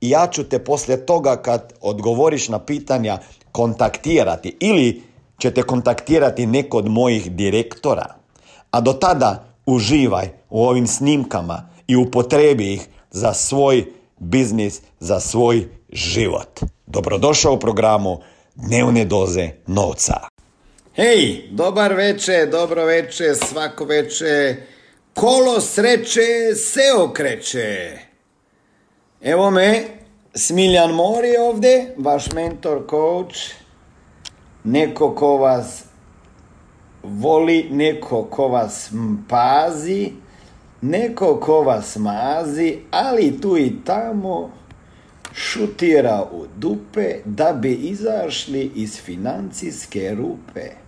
i ja ću te poslije toga kad odgovoriš na pitanja kontaktirati ili ćete kontaktirati neko od mojih direktora. A do tada uživaj u ovim snimkama i upotrebi ih za svoj biznis, za svoj život. Dobrodošao u programu Dnevne doze novca. Hej, dobar večer, dobro večer, svako večer. Kolo sreće se okreće. Evo me, Smiljan Mori ovdje, vaš mentor, coach, neko ko vas voli, neko ko vas pazi, neko ko vas mazi, ali tu i tamo šutira u dupe da bi izašli iz financijske rupe.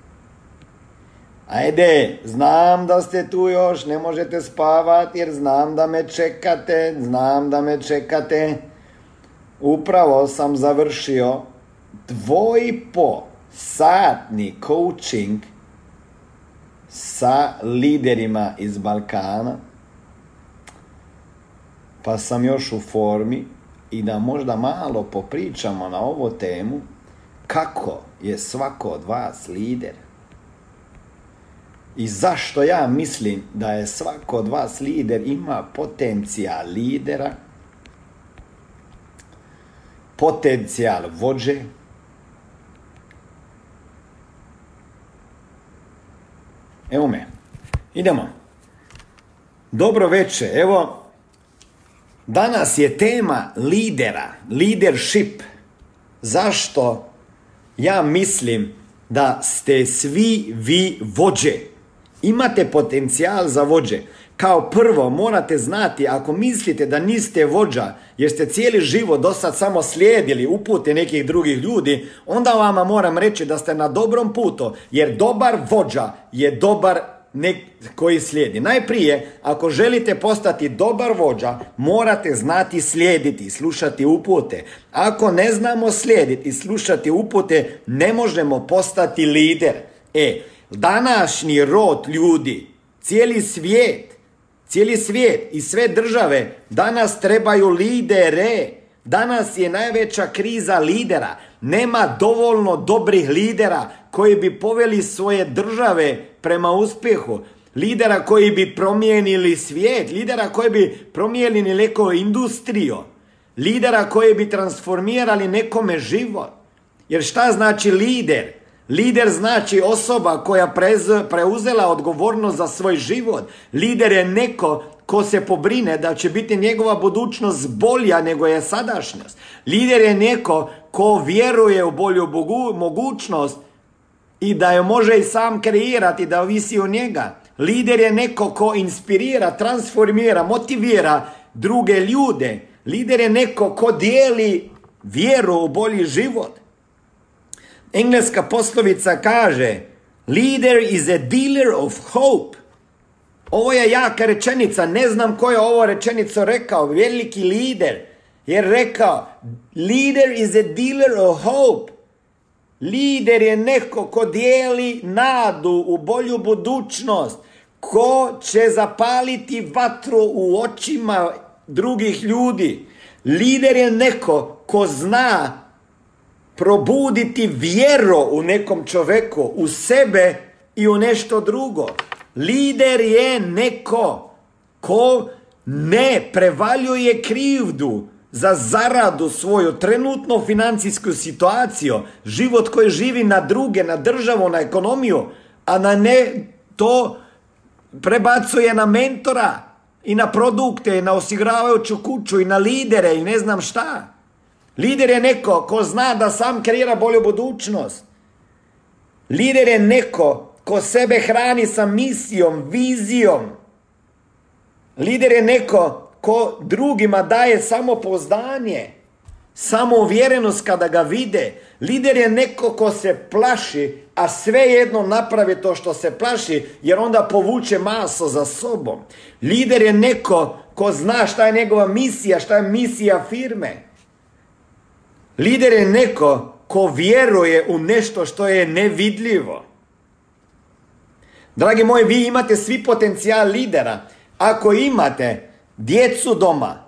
Ajde, znam da ste tu još, ne možete spavati jer znam da me čekate, znam da me čekate. Upravo sam završio dvojipo satni coaching sa liderima iz Balkana. Pa sam još u formi i da možda malo popričamo na ovu temu kako je svako od vas lider. I zašto ja mislim da je svako od vas lider ima potencijal lidera, potencijal vođe, Evo me. Idemo. Dobro večer. Evo, danas je tema lidera, leadership. Zašto ja mislim da ste svi vi vođe? Imate potencijal za vođe. Kao prvo morate znati ako mislite da niste vođa jer ste cijeli život do sad samo slijedili upute nekih drugih ljudi, onda vama moram reći da ste na dobrom putu jer dobar vođa je dobar nek koji slijedi. Najprije, ako želite postati dobar vođa, morate znati slijediti i slušati upute. Ako ne znamo slijediti i slušati upute, ne možemo postati lider. E, današnji rod ljudi, cijeli svijet, cijeli svijet i sve države danas trebaju lidere. Danas je najveća kriza lidera. Nema dovoljno dobrih lidera koji bi poveli svoje države prema uspjehu. Lidera koji bi promijenili svijet, lidera koji bi promijenili neko industriju, lidera koji bi transformirali nekome život. Jer šta znači lider? Lider znači osoba koja preuzela odgovornost za svoj život. Lider je neko ko se pobrine da će biti njegova budućnost bolja nego je sadašnjost. Lider je neko ko vjeruje u bolju mogućnost i da je može i sam kreirati, da ovisi o njega. Lider je neko ko inspirira, transformira, motivira druge ljude. Lider je neko ko dijeli vjeru u bolji život. Engleska poslovica kaže Leader is a dealer of hope. Ovo je jaka rečenica, ne znam ko je ovo rečenicu rekao, veliki lider je rekao Leader is a dealer of hope. Lider je neko ko dijeli nadu u bolju budućnost, ko će zapaliti vatru u očima drugih ljudi. Lider je neko ko zna probuditi vjero u nekom čoveku, u sebe i u nešto drugo. Lider je neko ko ne prevaljuje krivdu za zaradu svoju, trenutnu financijsku situaciju, život koji živi na druge, na državu, na ekonomiju, a na ne to prebacuje na mentora i na produkte, i na osiguravajuću kuću, i na lidere, i ne znam šta. Lider je neko ko zna da sam kreira bolju budućnost. Lider je neko ko sebe hrani sa misijom, vizijom. Lider je neko ko drugima daje samo pozdanje, samo uvjerenost kada ga vide. Lider je neko ko se plaši, a svejedno napravi to što se plaši, jer onda povuče maso za sobom. Lider je neko ko zna šta je njegova misija, šta je misija firme. Lider je neko ko vjeruje u nešto što je nevidljivo. Dragi moji, vi imate svi potencijal lidera. Ako imate djecu doma,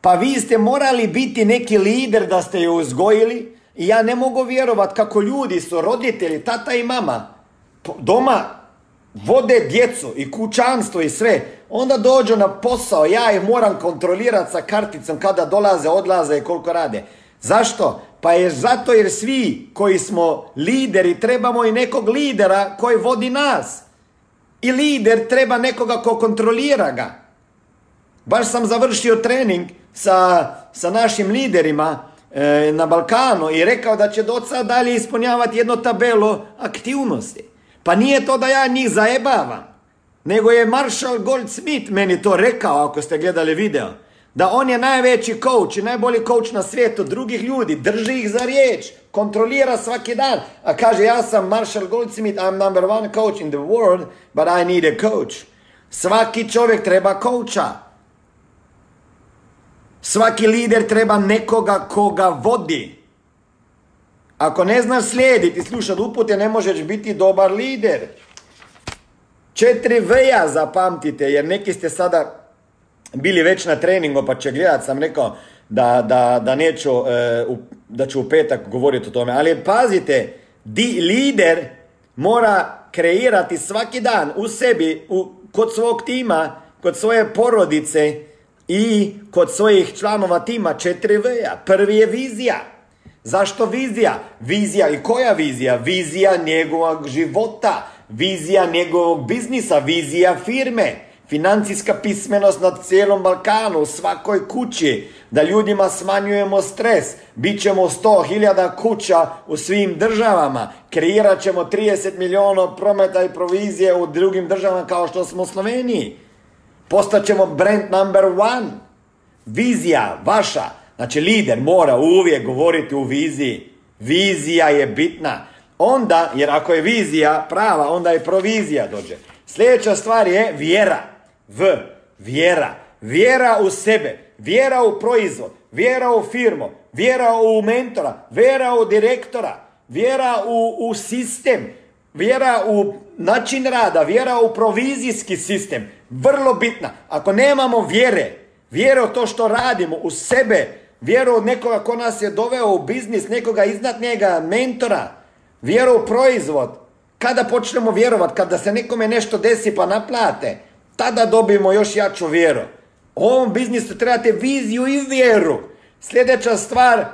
pa vi ste morali biti neki lider da ste ju uzgojili i ja ne mogu vjerovat kako ljudi su roditelji, tata i mama, doma vode djecu i kućanstvo i sve, onda dođu na posao, ja ih moram kontrolirati sa karticom kada dolaze, odlaze i koliko rade. Zašto? Pa je zato jer svi koji smo lideri trebamo i nekog lidera koji vodi nas. I lider treba nekoga ko kontrolira ga. Baš sam završio trening sa, sa našim liderima e, na Balkanu i rekao da će do sad dalje ispunjavati jedno tabelo aktivnosti. Pa nije to da ja njih zajebavam, nego je Marshall Goldsmith meni to rekao ako ste gledali video. Da on je najveći coach i najbolji coach na svijetu drugih ljudi, drži ih za riječ, kontrolira svaki dan. A kaže, ja sam Marshall Goldsmith, I'm number one coach in the world, but I need a coach. Svaki čovjek treba coacha. Svaki lider treba nekoga koga vodi. Ako ne znaš slijediti, slušati upute, ne možeš biti dobar lider. Četiri veja zapamtite, jer neki ste sada bili već na treningu pa će gledat, sam rekao da, da, da neću, e, da ću u petak govoriti o tome. Ali pazite, di, lider mora kreirati svaki dan u sebi, u, kod svog tima, kod svoje porodice i kod svojih članova tima četiri veja. Prvi je vizija. Zašto vizija? Vizija i koja vizija? Vizija njegovog života, vizija njegovog biznisa, vizija firme financijska pismenost na cijelom Balkanu, u svakoj kući, da ljudima smanjujemo stres, bit ćemo 100.000 kuća u svim državama, kreirat ćemo 30 milijuna prometa i provizije u drugim državama kao što smo u Sloveniji. Postaćemo brand number one. Vizija vaša, znači lider mora uvijek govoriti u viziji. Vizija je bitna. Onda, jer ako je vizija prava, onda i provizija dođe. Sljedeća stvar je vjera. V. Vjera. Vjera u sebe. Vjera u proizvod. Vjera u firmu. Vjera u mentora. Vjera u direktora. Vjera u, u sistem. Vjera u način rada. Vjera u provizijski sistem. Vrlo bitna. Ako nemamo vjere, vjere u to što radimo, u sebe, vjeru od nekoga ko nas je doveo u biznis, nekoga iznad njega, mentora, vjeru u proizvod. Kada počnemo vjerovat, kada se nekome nešto desi pa naplate, tada dobijemo još jaču vjeru. U ovom biznisu trebate viziju i vjeru. Sljedeća stvar,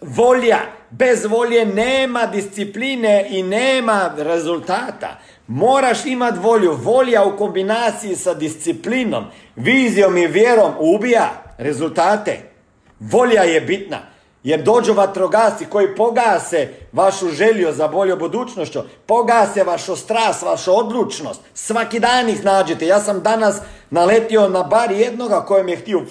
volja. Bez volje nema discipline i nema rezultata. Moraš imati volju. Volja u kombinaciji sa disciplinom, vizijom i vjerom ubija rezultate. Volja je bitna. Jer dođu vatrogasci koji pogase vašu želju za bolju budućnošću, pogase vašu strast, vašu odlučnost. Svaki dan ih nađete. Ja sam danas naletio na bar jednoga kojem je htio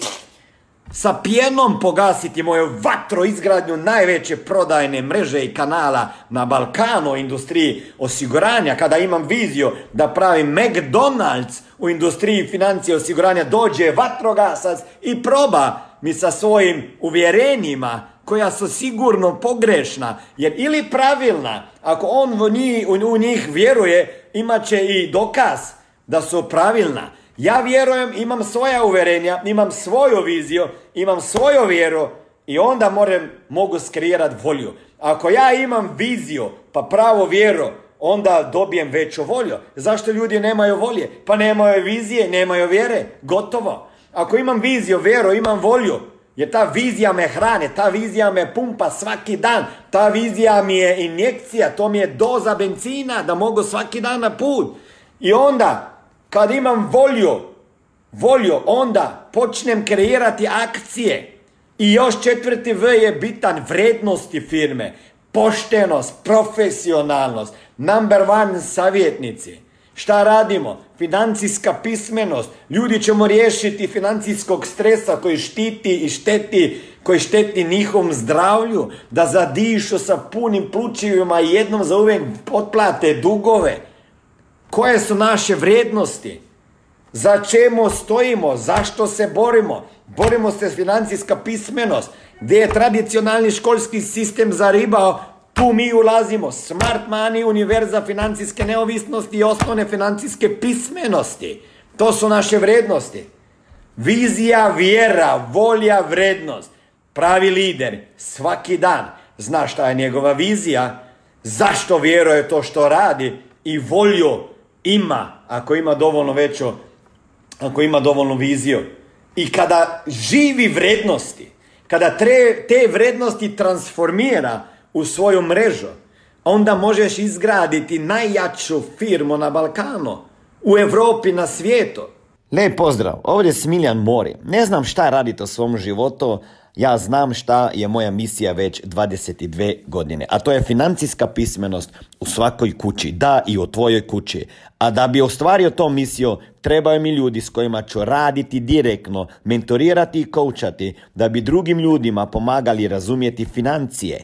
sa pijenom pogasiti moju vatro izgradnju najveće prodajne mreže i kanala na Balkanu industriji osiguranja. Kada imam viziju da pravim McDonald's u industriji financije osiguranja, dođe vatrogasac i proba mi sa svojim uvjerenjima koja su sigurno pogrešna, jer ili pravilna, ako on u njih, u njih vjeruje, imat će i dokaz da su pravilna. Ja vjerujem, imam svoja uverenja, imam svoju viziju, imam svoju vjeru i onda moram, mogu skrijirati volju. Ako ja imam viziju, pa pravo vjeru, onda dobijem veću volju. Zašto ljudi nemaju volje? Pa nemaju vizije, nemaju vjere. Gotovo. Ako imam viziju, vjeru, imam volju, Jer ta vizija me hrane, ta vizija me pumpa svaki dan, ta vizija mi je injekcija, to mi je doza benzina da mogu svaki dan na put. I onda, kad imam volju, volju, onda počnem kreirati akcije. I još četvrti V je bitan, vrednosti firme, poštenost, profesionalnost, number one savjetnici. Šta radimo? Financijska pismenost. Ljudi ćemo riješiti financijskog stresa koji štiti i šteti, koji šteti njihovom zdravlju, da zadišu sa punim plućivima i jednom za uvijek otplate dugove. Koje su naše vrijednosti? Za čemu stojimo? Zašto se borimo? Borimo se s financijska pismenost. Gdje je tradicionalni školski sistem zaribao, tu mi ulazimo. Smart money, univerza financijske neovisnosti i osnovne financijske pismenosti. To su naše vrednosti. Vizija, vjera, volja, vrednost. Pravi lider svaki dan zna šta je njegova vizija, zašto vjeruje to što radi i volju ima, ako ima dovoljno većo, ako ima dovoljnu viziju. I kada živi vrednosti, kada te vrednosti transformira u svoju mrežu, onda možeš izgraditi najjaču firmu na Balkanu, u Europi, na svijetu. Lijep pozdrav, ovdje je Smiljan Mori. Ne znam šta radite u svom životu, ja znam šta je moja misija već 22 godine, a to je financijska pismenost u svakoj kući, da i u tvojoj kući. A da bi ostvario to misiju, trebaju mi ljudi s kojima ću raditi direktno, mentorirati i koučati, da bi drugim ljudima pomagali razumjeti financije.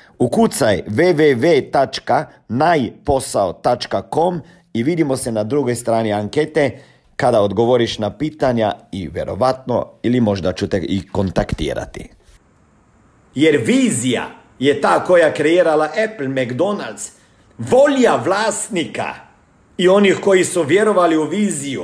Ukucaj www.najposao.com i vidimo se na drugoj strani ankete kada odgovoriš na pitanja i vjerovatno ili možda ću te i kontaktirati. Jer vizija je ta koja kreirala Apple, McDonald's, volja vlasnika i onih koji su vjerovali u viziju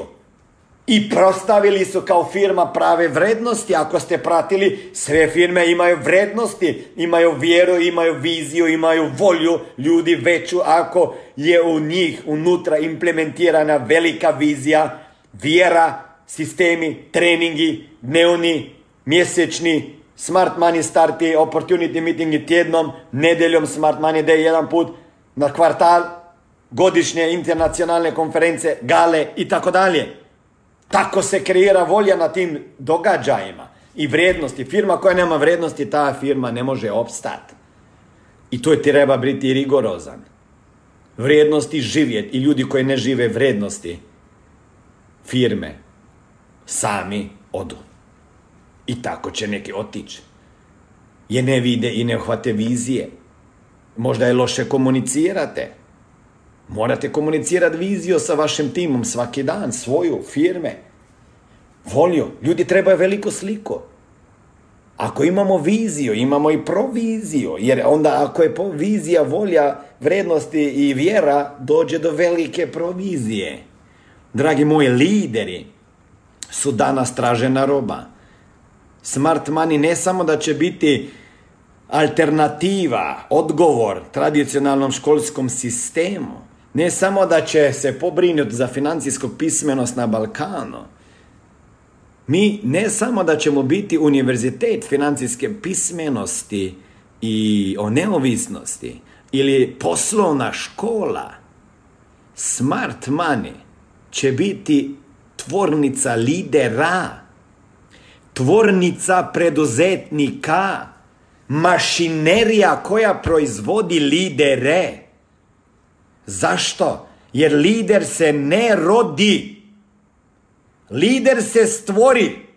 i prostavili su kao firma prave vrednosti. Ako ste pratili, sve firme imaju vrednosti, imaju vjeru, imaju viziju, imaju volju ljudi veću ako je u njih unutra implementirana velika vizija, vjera, sistemi, treningi, dnevni, mjesečni, smart money starti, opportunity meetingi tjednom, nedeljom smart money day jedan put na kvartal, godišnje internacionalne konference, gale i tako dalje. Tako se kreira volja na tim događajima i vrijednosti. Firma koja nema vrijednosti, ta firma ne može opstati. I to je treba biti rigorozan. Vrijednosti živjeti i ljudi koji ne žive vrijednosti firme sami odu. I tako će neki otići. Je ne vide i ne hvate vizije. Možda je loše komunicirate. Morate komunicirati viziju sa vašim timom svaki dan, svoju, firme. Volio, ljudi trebaju veliko sliko. Ako imamo viziju, imamo i proviziju, jer onda ako je vizija, volja, vrednosti i vjera, dođe do velike provizije. Dragi moji lideri su danas tražena roba. Smart money ne samo da će biti alternativa, odgovor tradicionalnom školskom sistemu, ne samo da će se pobrinuti za financijsku pismenost na Balkanu, mi ne samo da ćemo biti univerzitet financijske pismenosti i o neovisnosti ili poslovna škola, smart money će biti tvornica lidera, tvornica preduzetnika, mašinerija koja proizvodi lidere. Zašto? Jer lider se ne rodi. Lider se stvori.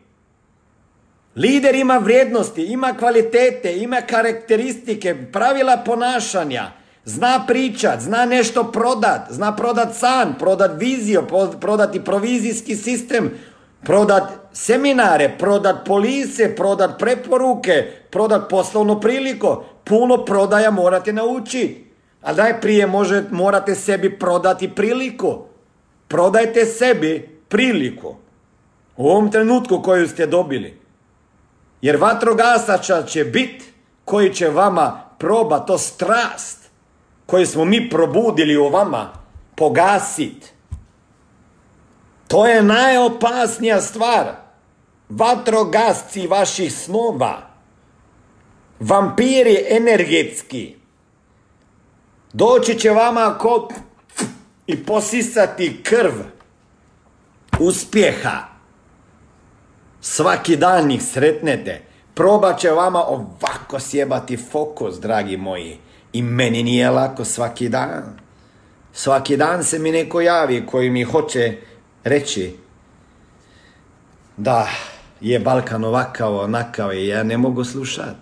Lider ima vrijednosti, ima kvalitete, ima karakteristike, pravila ponašanja. Zna pričat, zna nešto prodat, zna prodat san, prodat viziju, prodati provizijski sistem prodat seminare, prodat polise, prodat preporuke, prodat poslovno priliko. Puno prodaja morate naučiti. A najprije može, morate sebi prodati priliku. Prodajte sebi priliku. U ovom trenutku koju ste dobili. Jer vatrogasača će biti koji će vama proba to strast koju smo mi probudili u vama pogasit. To je najopasnija stvar. Vatrogasci vaših snova. Vampiri energetski. Doći će vama ko i posisati krv uspjeha. Svaki dan ih sretnete. Probat će vama ovako sjebati fokus, dragi moji. I meni nije lako svaki dan. Svaki dan se mi neko javi koji mi hoće reći da je Balkan ovakav, onakav i ja ne mogu slušat.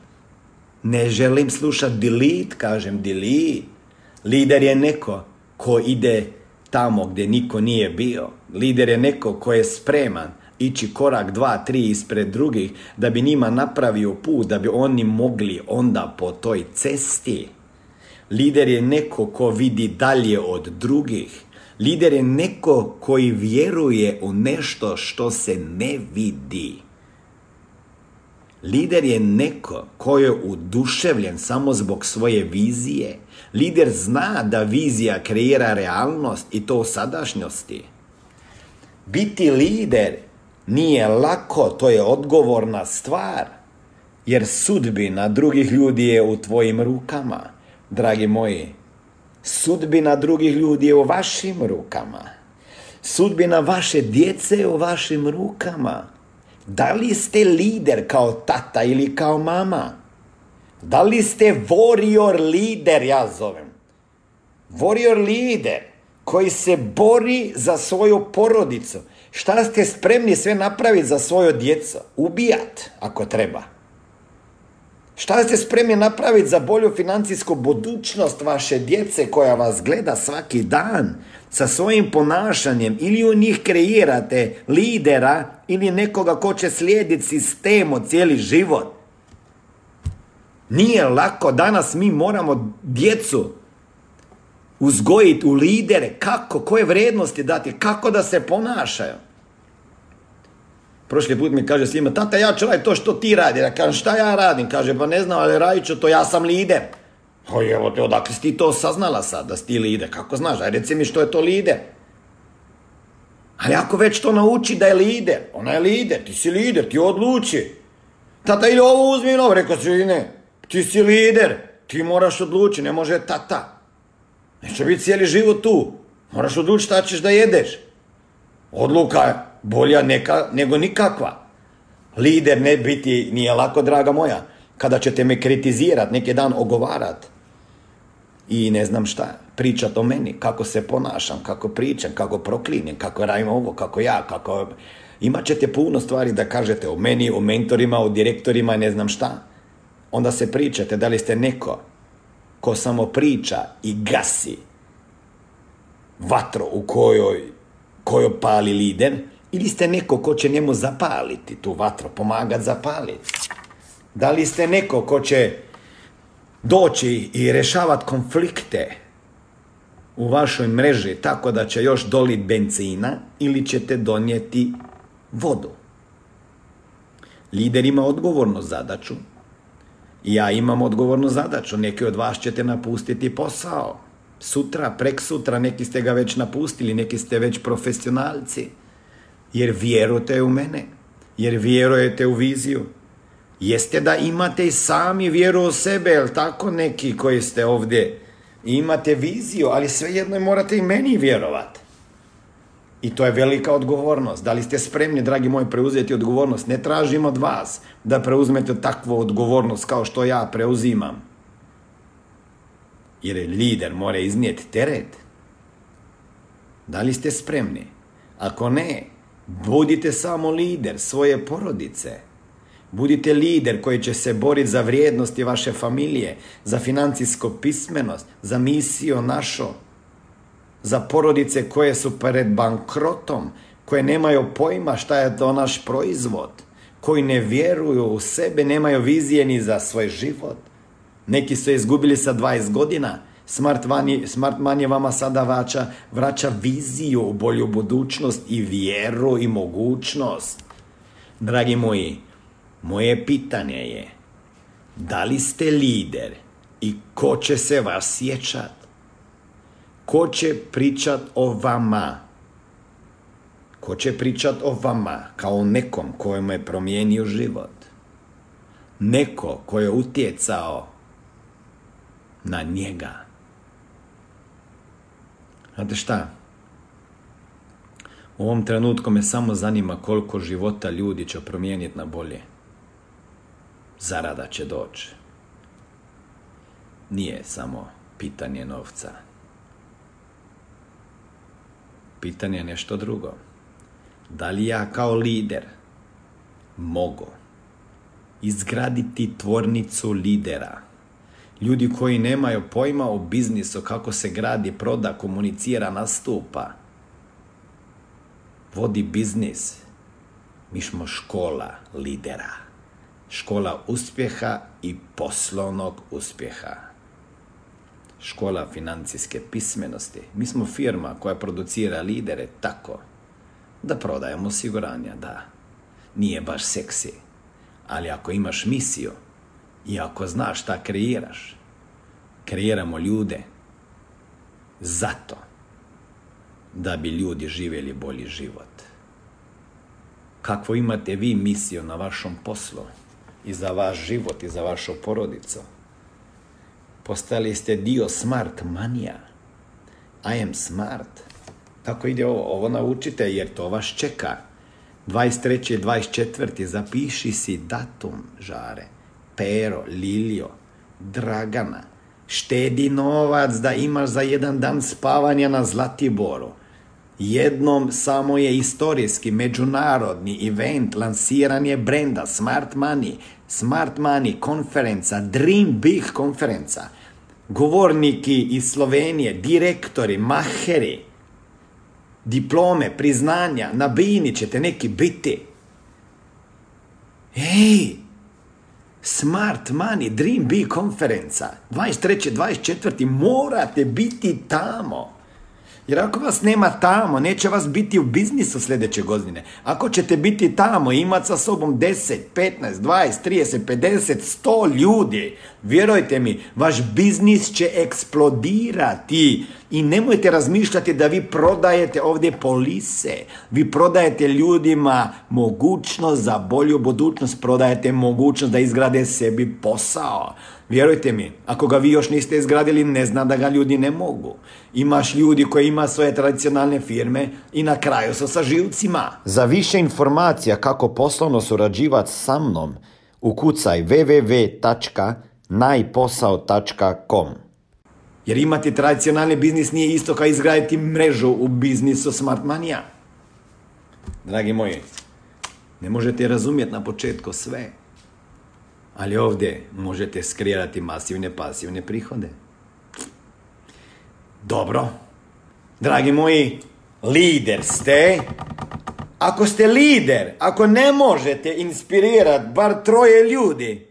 Ne želim slušat delete, kažem delete. Lider je neko ko ide tamo gdje niko nije bio. Lider je neko ko je spreman ići korak, dva, tri ispred drugih, da bi njima napravio put, da bi oni mogli onda po toj cesti. Lider je neko ko vidi dalje od drugih. Lider je neko koji vjeruje u nešto što se ne vidi. Lider je neko koji je uduševljen samo zbog svoje vizije. Lider zna da vizija kreira realnost i to u sadašnjosti. Biti lider nije lako, to je odgovorna stvar. Jer sudbina drugih ljudi je u tvojim rukama, dragi moji. Sudbina drugih ljudi je u vašim rukama. Sudbina vaše djece je u vašim rukama. Da li ste lider kao tata ili kao mama? Da li ste warrior lider, ja zovem? Warrior lider koji se bori za svoju porodicu. Šta ste spremni sve napraviti za svoju djecu? Ubijat, ako treba. Šta ste spremni napraviti za bolju financijsku budućnost vaše djece koja vas gleda svaki dan sa svojim ponašanjem ili u njih kreirate lidera ili nekoga ko će slijediti sistemu cijeli život. Nije lako, danas mi moramo djecu uzgojiti u lidere, kako, koje vrednosti dati, kako da se ponašaju. Prošli put mi kaže svima, tata ja ću to što ti radi. Ja kažem, šta ja radim? Kaže, pa ne znam, ali radit ću to, ja sam lider. O evo te, odakle si ti to saznala sad, da si ti lider? Kako znaš? Aj reci mi što je to lider. Ali ako već to nauči da je lider, ona je lider, ti si lider, ti odluči. Tata ili ovo uzmi ili ovo, rekao si ne, ti si lider, ti moraš odluči, ne može tata. Neće biti cijeli život tu. Moraš odlučiti šta ćeš da jedeš. Odluka bolja neka, nego nikakva. Lider ne biti, nije lako, draga moja. Kada ćete me kritizirat, neki dan ogovarat i ne znam šta, pričat o meni, kako se ponašam, kako pričam, kako proklinjem, kako radim ovo, kako ja, kako... Imat ćete puno stvari da kažete o meni, o mentorima, o direktorima, ne znam šta. Onda se pričate da li ste neko ko samo priča i gasi vatro u kojoj, kojoj pali lider, ili ste neko ko će njemu zapaliti tu vatru, pomagati zapaliti. Da li ste neko ko će doći i rješavati konflikte u vašoj mreži tako da će još doliti benzina ili ćete donijeti vodu. Lider ima odgovornu zadaću ja imam odgovornu zadaću. Neki od vas ćete napustiti posao. Sutra, prek sutra, neki ste ga već napustili, neki ste već profesionalci. Jer vjerujete u mene. Jer vjerujete u viziju. Jeste da imate i sami vjeru u sebe, jel tako neki koji ste ovdje imate viziju, ali svejedno morate i meni vjerovati. I to je velika odgovornost. Da li ste spremni, dragi moji, preuzeti odgovornost? Ne tražim od vas da preuzmete takvu odgovornost kao što ja preuzimam. Jer je lider mora iznijeti teret. Da li ste spremni? Ako ne, budite samo lider svoje porodice. Budite lider koji će se boriti za vrijednosti vaše familije, za financijsku pismenost, za misiju našo za porodice koje su pred bankrotom, koje nemaju pojma šta je to naš proizvod, koji ne vjeruju u sebe, nemaju vizije ni za svoj život. Neki su izgubili sa 20 godina, Smart Money, Smart Money vama sada vraća, vraća viziju bolju budućnost i vjeru i mogućnost. Dragi moji, moje pitanje je, da li ste lider i ko će se vas sjećat? Ko će pričat o vama? Ko će pričat o vama kao nekom kojemu je promijenio život? Neko ko je utjecao na njega. Znate šta? U ovom trenutku me samo zanima koliko života ljudi će promijeniti na bolje. Zarada će doći. Nije samo pitanje novca. Pitanje je nešto drugo. Da li ja kao lider mogu izgraditi tvornicu lidera? Ljudi koji nemaju pojma o biznisu, kako se gradi, proda, komunicira, nastupa. Vodi biznis. Mi smo škola lidera. Škola uspjeha i poslovnog uspjeha. Škola financijske pismenosti. Mi smo firma koja producira lidere tako da prodajemo osiguranja, da. Nije baš seksi. Ali ako imaš misiju, i ako znaš šta kreiraš, kreiramo ljude zato da bi ljudi živjeli bolji život. Kakvo imate vi misiju na vašom poslu i za vaš život i za vašu porodicu? Postali ste dio smart manija. I am smart. Kako ide ovo? Ovo naučite jer to vas čeka. 23. 24. Zapiši si datum žare. Pero, Lilio, Dragana, štedi novac da imaš za jedan dan spavanja na Zlatiboru. Jednom samo je istorijski, međunarodni event, lansiranje brenda, Smart Money, Smart Money konferenca, Dream Big konferenca, govorniki iz Slovenije, direktori, maheri, diplome, priznanja, na bini ćete neki biti. Ej, Smart Money Dream Big konferenca 23. 24. morate biti tamo. Jer ako vas nema tamo, neće vas biti u biznisu sljedeće godine. Ako ćete biti tamo i imati sa sobom 10, 15, 20, 30, 50, 100 ljudi, vjerujte mi, vaš biznis će eksplodirati. I nemojte razmišljati da vi prodajete ovdje polise. Vi prodajete ljudima mogućnost za bolju budućnost, prodajete mogućnost da izgrade sebi posao. Vjerujte mi, ako ga vi još niste izgradili, ne zna da ga ljudi ne mogu. Imaš ljudi koji ima svoje tradicionalne firme i na kraju su sa živcima. Za više informacija kako poslovno surađivati sa mnom, ukucaj www.najposao.com Jer imati tradicionalni biznis nije isto kao izgraditi mrežu u biznisu Smart Mania. Dragi moji, ne možete razumjeti na početku sve. Ali ovdje možete skreirati masivne pasivne prihode. Dobro. Dragi moji, lider ste. Ako ste lider, ako ne možete inspirirati bar troje ljudi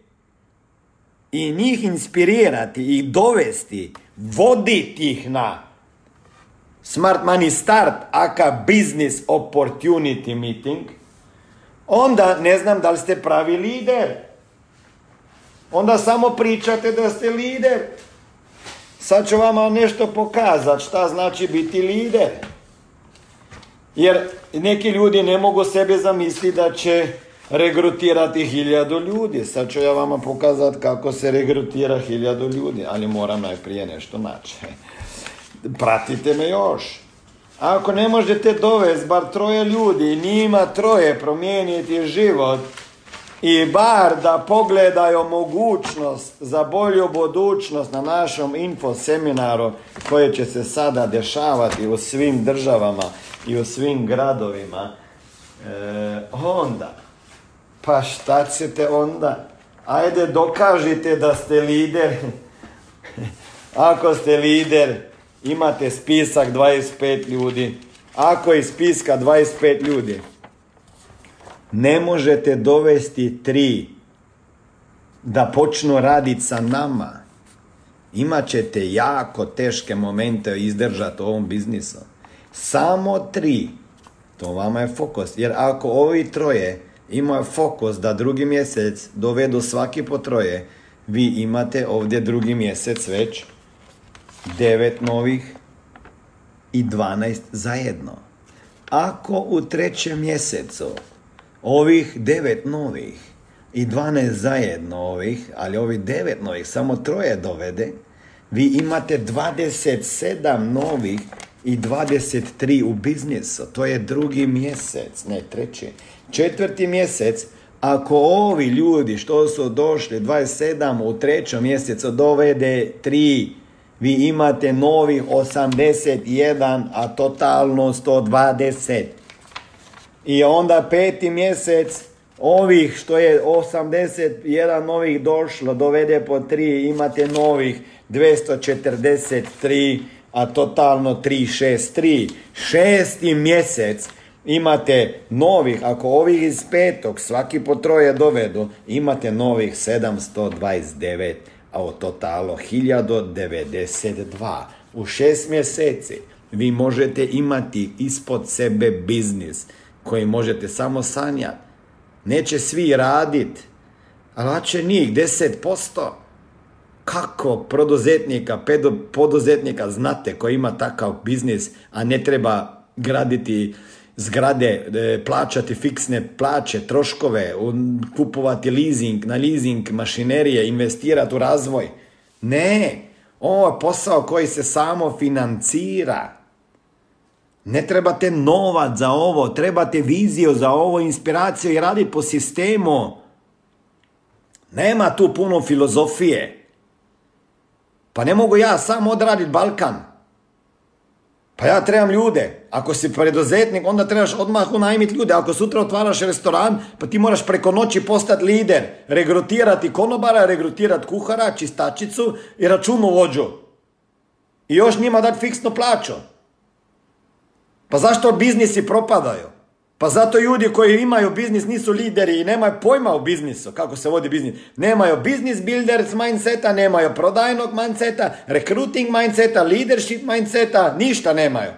i njih inspirirati i dovesti, voditi ih na Smart Money Start aka Business Opportunity Meeting, onda ne znam da li ste pravi lider. Onda samo pričate da ste lider. Sad ću vama nešto pokazati šta znači biti lider. Jer neki ljudi ne mogu sebe zamisliti da će regrutirati hiljadu ljudi. Sad ću ja vama pokazati kako se regrutira hiljadu ljudi, ali moram najprije nešto naći. Pratite me još. Ako ne možete dovesti bar troje ljudi, njima troje promijeniti život, i bar da pogledaju mogućnost za bolju budućnost na našom info seminaru koje će se sada dešavati u svim državama i u svim gradovima, e, onda, pa šta ćete onda? Ajde dokažite da ste lider. Ako ste lider, imate spisak 25 ljudi. Ako iz spiska 25 ljudi, ne možete dovesti tri da počnu raditi sa nama. Imat ćete jako teške momente izdržati u ovom biznisu. Samo tri. To vama je fokus. Jer ako ovi troje imaju fokus da drugi mjesec dovedu svaki po troje, vi imate ovdje drugi mjesec već devet novih i 12 zajedno. Ako u trećem mjesecu ovih devet novih i 12 zajedno ovih, ali ovih devet novih, samo troje dovede, vi imate 27 novih i 23 u biznisu. To je drugi mjesec, ne treći. Četvrti mjesec, ako ovi ljudi što su došli 27 u trećem mjesecu dovede 3, vi imate novih 81, a totalno 120. I onda peti mjesec, ovih što je 81 novih došlo, dovede po 3, imate novih 243, a totalno 363. Šesti mjesec imate novih, ako ovih iz petog svaki po troje dovedu, imate novih 729, a u totalu 1092. U šest mjeseci vi možete imati ispod sebe biznis koji možete samo sanjati. Neće svi radit, ali će njih 10%. Kako poduzetnika, poduzetnika znate koji ima takav biznis, a ne treba graditi zgrade, e, plaćati fiksne plaće, troškove, kupovati leasing, na leasing mašinerije, investirati u razvoj. Ne, ovo je posao koji se samo financira. Ne trebate novac za ovo, trebate viziju za ovo, inspiraciju i raditi po sistemu. Nema tu puno filozofije. Pa ne mogu ja samo odraditi Balkan. Pa ja trebam ljude. Ako si preduzetnik, onda trebaš odmah unajmiti ljude. Ako sutra otvaraš restoran, pa ti moraš preko noći postati lider. Regrutirati konobara, regrutirati kuhara, čistačicu i računovođu. I još njima dati fiksnu plaću. Pa zašto biznisi propadaju? Pa zato ljudi koji imaju biznis nisu lideri i nemaju pojma o biznisu, kako se vodi biznis. Nemaju business builders mindseta, nemaju prodajnog mindseta, recruiting mindseta, leadership mindseta, ništa nemaju.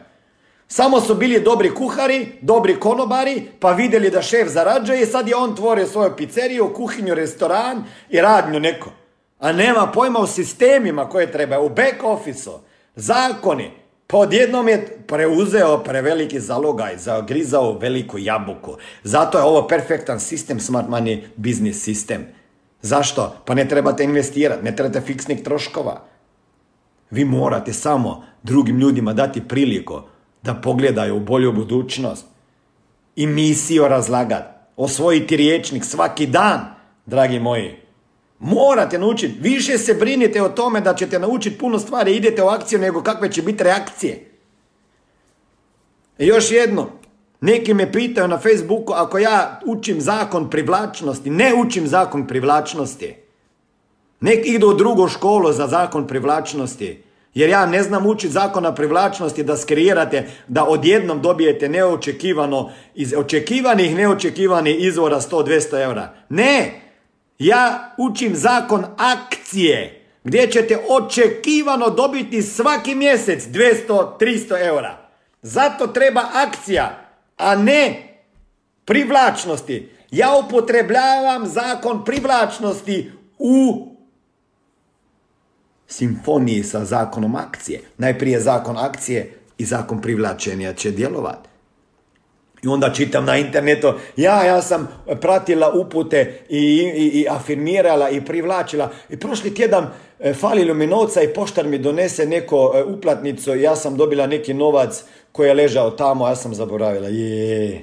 Samo su bili dobri kuhari, dobri konobari, pa vidjeli da šef zarađuje i sad je on tvorio svoju pizzeriju, kuhinju, restoran i radnju neko. A nema pojma o sistemima koje treba, u back office zakoni, pa odjednom je preuzeo preveliki zalogaj, zagrizao veliku jabuku. Zato je ovo perfektan sistem smart money business sistem. Zašto? Pa ne trebate investirati, ne trebate fiksnih troškova. Vi morate samo drugim ljudima dati priliku da pogledaju u bolju budućnost. I misiju razlagati. Osvojiti riječnik svaki dan, dragi moji. Morate naučiti. Više se brinite o tome da ćete naučiti puno stvari, idete u akciju nego kakve će biti reakcije. I još jedno. Neki me pitaju na Facebooku ako ja učim zakon privlačnosti. Ne učim zakon privlačnosti. Nek idu u drugu školu za zakon privlačnosti. Jer ja ne znam učiti zakona privlačnosti da skreirate, da odjednom dobijete neočekivano, iz očekivanih neočekivanih izvora 100-200 eura. Ne! Ja učim zakon akcije, gdje ćete očekivano dobiti svaki mjesec 200-300 eura. Zato treba akcija, a ne privlačnosti. Ja upotrebljavam zakon privlačnosti u simfoniji sa zakonom akcije. Najprije zakon akcije i zakon privlačenja će djelovati. I onda čitam na internetu, ja, ja sam pratila upute i, i, i afirmirala i privlačila. I prošli tjedan e, falilo mi novca i poštar mi donese neko e, uplatnicu i ja sam dobila neki novac koji je ležao tamo, ja sam zaboravila. Je.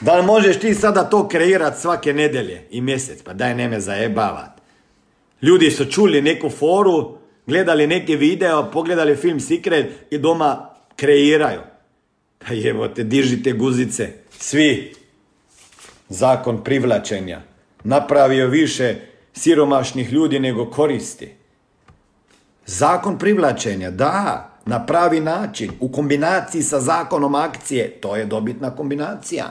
Da li možeš ti sada to kreirati svake nedelje i mjesec? Pa daj neme zajebavat. Ljudi su čuli neku foru, gledali neki video, pogledali film Secret i doma kreiraju. Pa evo te, dižite guzice. Svi. Zakon privlačenja. Napravio više siromašnih ljudi nego koristi. Zakon privlačenja, da. na pravi način, u kombinaciji sa zakonom akcije, to je dobitna kombinacija.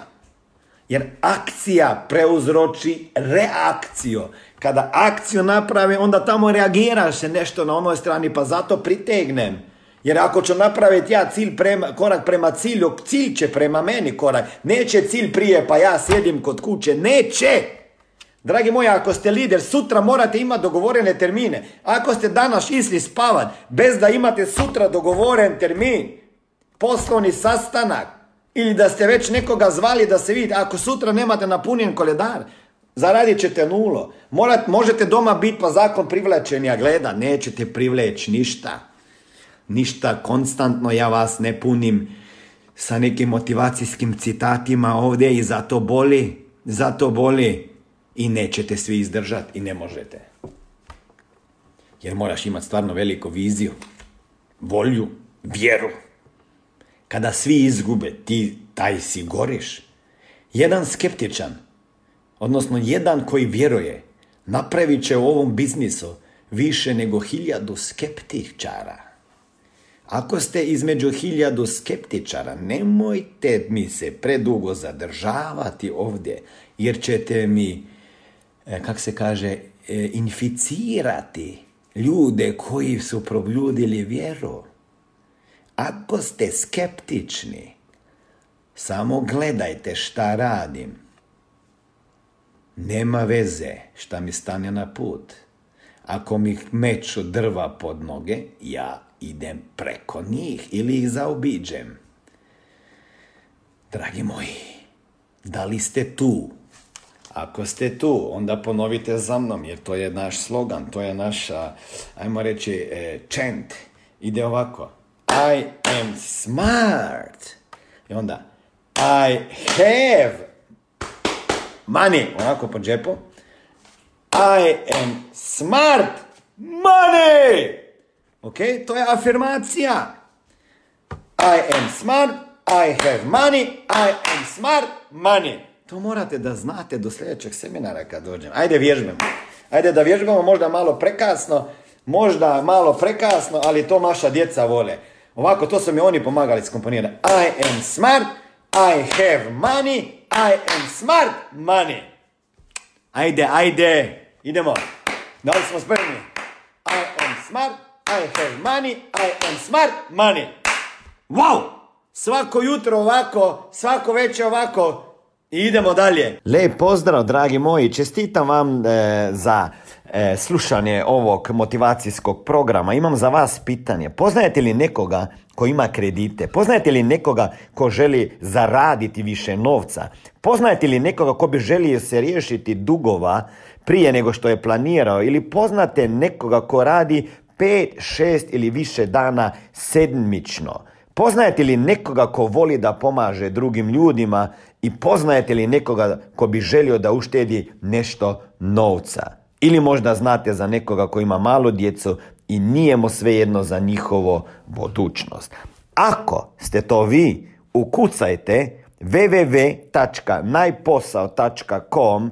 Jer akcija preuzroči reakciju. Kada akciju naprave, onda tamo reagiraš se nešto na onoj strani, pa zato pritegnem. Jer ako ću napraviti ja cilj prema, korak prema cilju, cilj će prema meni korak. Neće cilj prije, pa ja sjedim kod kuće. Neće! Dragi moji, ako ste lider, sutra morate imati dogovorene termine. Ako ste danas išli spavat bez da imate sutra dogovoren termin, poslovni sastanak, ili da ste već nekoga zvali da se vidite, ako sutra nemate napunjen koledar, zaradit ćete nulo. Morat, možete doma biti pa zakon privlačenja gleda, nećete privleći ništa. Ništa konstantno ja vas ne punim sa nekim motivacijskim citatima ovdje i zato boli, zato boli i nećete svi izdržati i ne možete. Jer moraš imati stvarno veliku viziju, volju, vjeru. Kada svi izgube, ti taj si goriš. Jedan skeptičan, odnosno jedan koji vjeruje, napravit će u ovom biznisu više nego hiljadu skeptičara. Ako ste između hiljadu skeptičara, nemojte mi se predugo zadržavati ovdje, jer ćete mi, e, kak se kaže, e, inficirati ljude koji su probljudili vjeru. Ako ste skeptični, samo gledajte šta radim. Nema veze šta mi stane na put. Ako mi meću drva pod noge, ja idem preko njih ili ih zaobiđem. Dragi moji, da li ste tu? Ako ste tu, onda ponovite za mnom, jer to je naš slogan, to je naša, ajmo reći, e, chant. Ide ovako. I am smart. I onda, I have money. Onako po džepu. I am smart money. Ok, to je afirmacija. I am smart, I have money, I am smart money. To morate da znate do sljedećeg seminara kad dođem. Ajde vježbamo. Ajde da vježbamo možda malo prekasno, možda malo prekasno, ali to naša djeca vole. Ovako, to su mi oni pomagali skomponirati. I am smart, I have money, I am smart money. Ajde, ajde, idemo. Da li smo spremni? I am smart, i have money, I am smart money. Wow! Svako jutro ovako, svako večer ovako i idemo dalje. Lijep pozdrav, dragi moji. Čestitam vam e, za e, slušanje ovog motivacijskog programa. Imam za vas pitanje. Poznajete li nekoga ko ima kredite? Poznajete li nekoga ko želi zaraditi više novca? Poznajete li nekoga ko bi želio se riješiti dugova prije nego što je planirao? Ili poznate nekoga ko radi pet, šest ili više dana sedmično. Poznajete li nekoga ko voli da pomaže drugim ljudima i poznajete li nekoga ko bi želio da uštedi nešto novca? Ili možda znate za nekoga ko ima malo djecu i nije mu svejedno za njihovo budućnost. Ako ste to vi, ukucajte www.najposao.com